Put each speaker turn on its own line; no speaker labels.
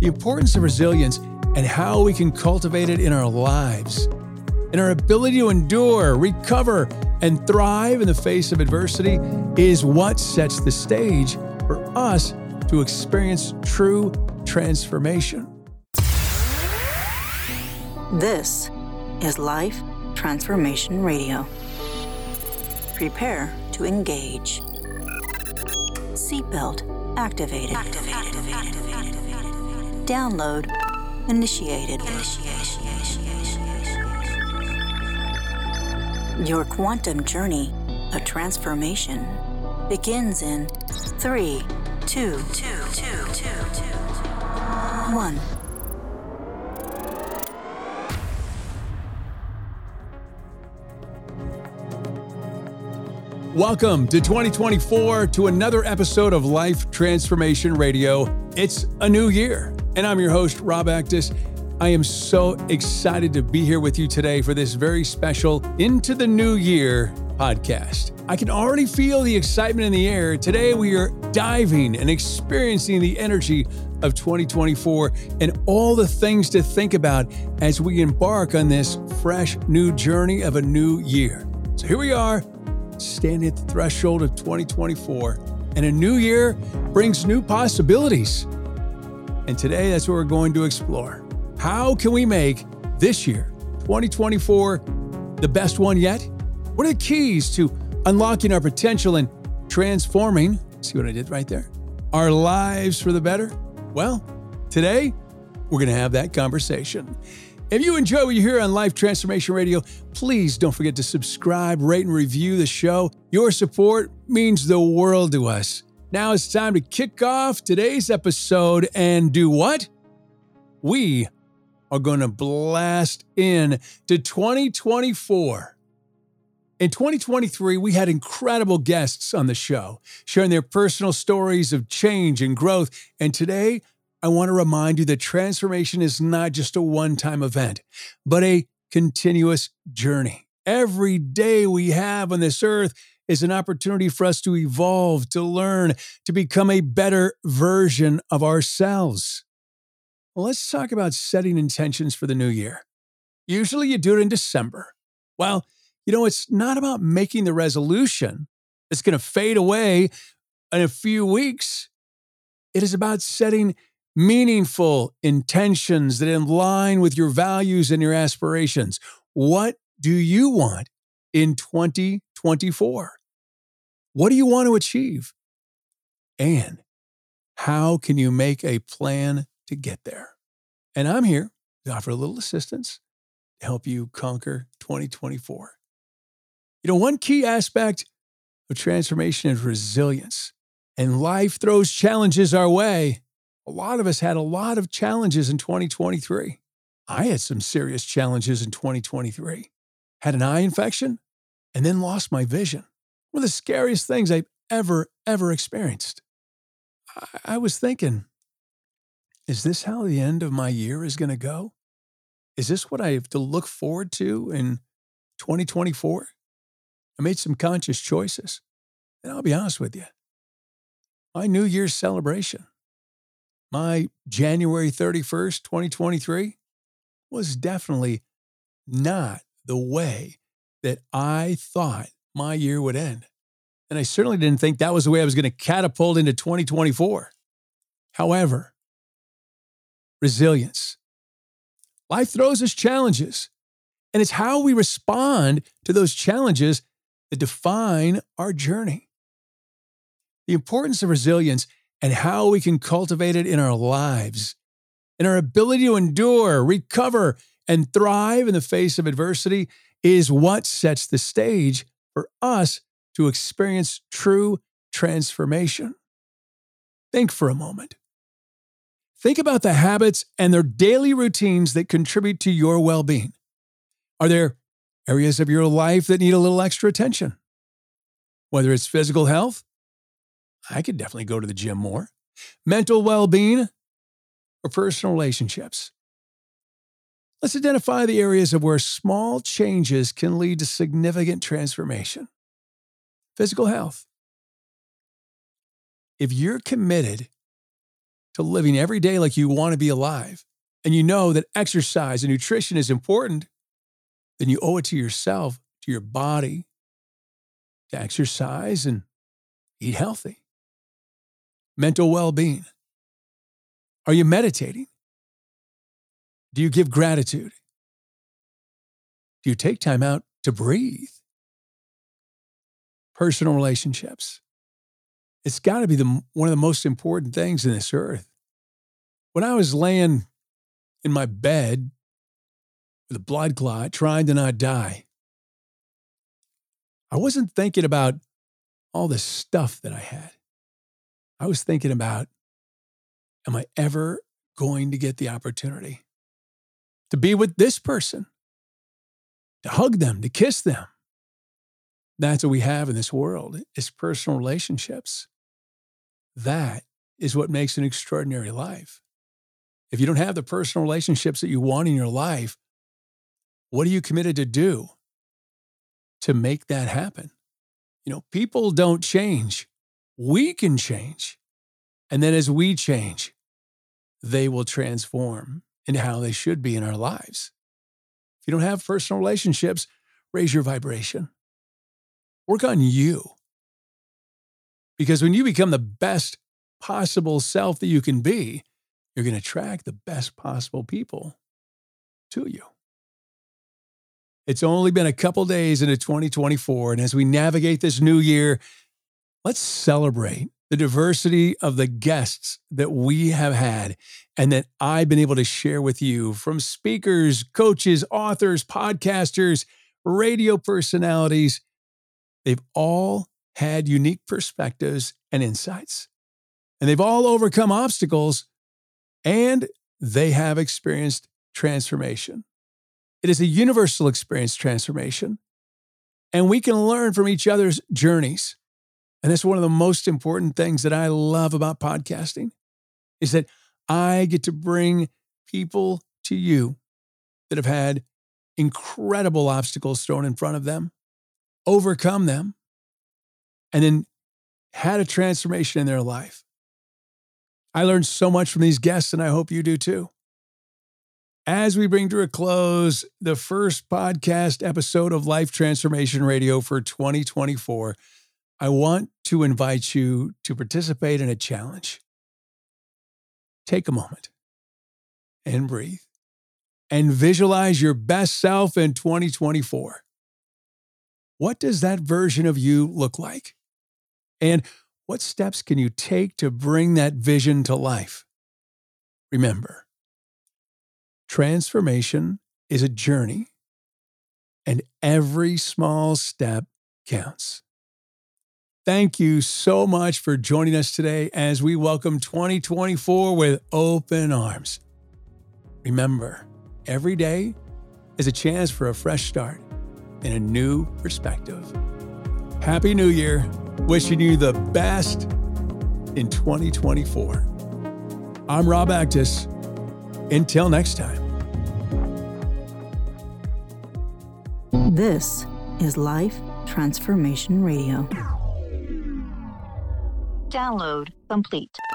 the importance of resilience and how we can cultivate it in our lives, and our ability to endure, recover, and thrive in the face of adversity is what sets the stage for us to experience true transformation.
This is Life Transformation Radio. Prepare to engage. Seatbelt activated. activated. Download initiated. Your quantum journey of transformation begins in three, two, two, two, two, two, one.
Welcome to 2024 to another episode of Life Transformation Radio. It's a new year, and I'm your host, Rob Actis. I am so excited to be here with you today for this very special Into the New Year podcast. I can already feel the excitement in the air. Today, we are diving and experiencing the energy of 2024 and all the things to think about as we embark on this fresh new journey of a new year. So here we are, standing at the threshold of 2024, and a new year brings new possibilities. And today, that's what we're going to explore. How can we make this year, 2024, the best one yet? What are the keys to unlocking our potential and transforming? See what I did right there? Our lives for the better? Well, today we're going to have that conversation. If you enjoy what you hear on Life Transformation Radio, please don't forget to subscribe, rate, and review the show. Your support means the world to us. Now it's time to kick off today's episode and do what? We are going to blast in to 2024. In 2023, we had incredible guests on the show, sharing their personal stories of change and growth. And today, I want to remind you that transformation is not just a one time event, but a continuous journey. Every day we have on this earth is an opportunity for us to evolve, to learn, to become a better version of ourselves. Well, let's talk about setting intentions for the new year. Usually you do it in December. Well, you know, it's not about making the resolution that's going to fade away in a few weeks. It is about setting meaningful intentions that align with your values and your aspirations. What do you want in 2024? What do you want to achieve? And how can you make a plan to get there. And I'm here to offer a little assistance to help you conquer 2024. You know, one key aspect of transformation is resilience. And life throws challenges our way. A lot of us had a lot of challenges in 2023. I had some serious challenges in 2023. Had an eye infection and then lost my vision. One of the scariest things I've ever, ever experienced. I, I was thinking, is this how the end of my year is going to go? Is this what I have to look forward to in 2024? I made some conscious choices. And I'll be honest with you my New Year's celebration, my January 31st, 2023, was definitely not the way that I thought my year would end. And I certainly didn't think that was the way I was going to catapult into 2024. However, resilience. Life throws us challenges, and it's how we respond to those challenges that define our journey. The importance of resilience and how we can cultivate it in our lives, and our ability to endure, recover, and thrive in the face of adversity is what sets the stage for us to experience true transformation. Think for a moment. Think about the habits and their daily routines that contribute to your well being. Are there areas of your life that need a little extra attention? Whether it's physical health, I could definitely go to the gym more, mental well being, or personal relationships. Let's identify the areas of where small changes can lead to significant transformation. Physical health. If you're committed to living every day like you want to be alive, and you know that exercise and nutrition is important, then you owe it to yourself, to your body, to exercise and eat healthy. Mental well being. Are you meditating? Do you give gratitude? Do you take time out to breathe? Personal relationships. It's got to be the, one of the most important things in this earth. When I was laying in my bed with a blood clot, trying to not die, I wasn't thinking about all the stuff that I had. I was thinking about, am I ever going to get the opportunity to be with this person, to hug them, to kiss them? That's what we have in this world is personal relationships. That is what makes an extraordinary life. If you don't have the personal relationships that you want in your life, what are you committed to do to make that happen? You know, people don't change. We can change. And then as we change, they will transform into how they should be in our lives. If you don't have personal relationships, raise your vibration. Work on you. Because when you become the best possible self that you can be, you're going to attract the best possible people to you. It's only been a couple days into 2024. And as we navigate this new year, let's celebrate the diversity of the guests that we have had and that I've been able to share with you from speakers, coaches, authors, podcasters, radio personalities. They've all had unique perspectives and insights, and they've all overcome obstacles and they have experienced transformation. It is a universal experience transformation, and we can learn from each other's journeys. And that's one of the most important things that I love about podcasting is that I get to bring people to you that have had incredible obstacles thrown in front of them, overcome them, and then had a transformation in their life. I learned so much from these guests, and I hope you do too. As we bring to a close the first podcast episode of Life Transformation Radio for 2024, I want to invite you to participate in a challenge. Take a moment and breathe and visualize your best self in 2024. What does that version of you look like? And what steps can you take to bring that vision to life? Remember, transformation is a journey, and every small step counts. Thank you so much for joining us today as we welcome 2024 with open arms. Remember, every day is a chance for a fresh start and a new perspective. Happy New Year. Wishing you the best in 2024. I'm Rob Actis. Until next time.
This is Life Transformation Radio.
Download complete.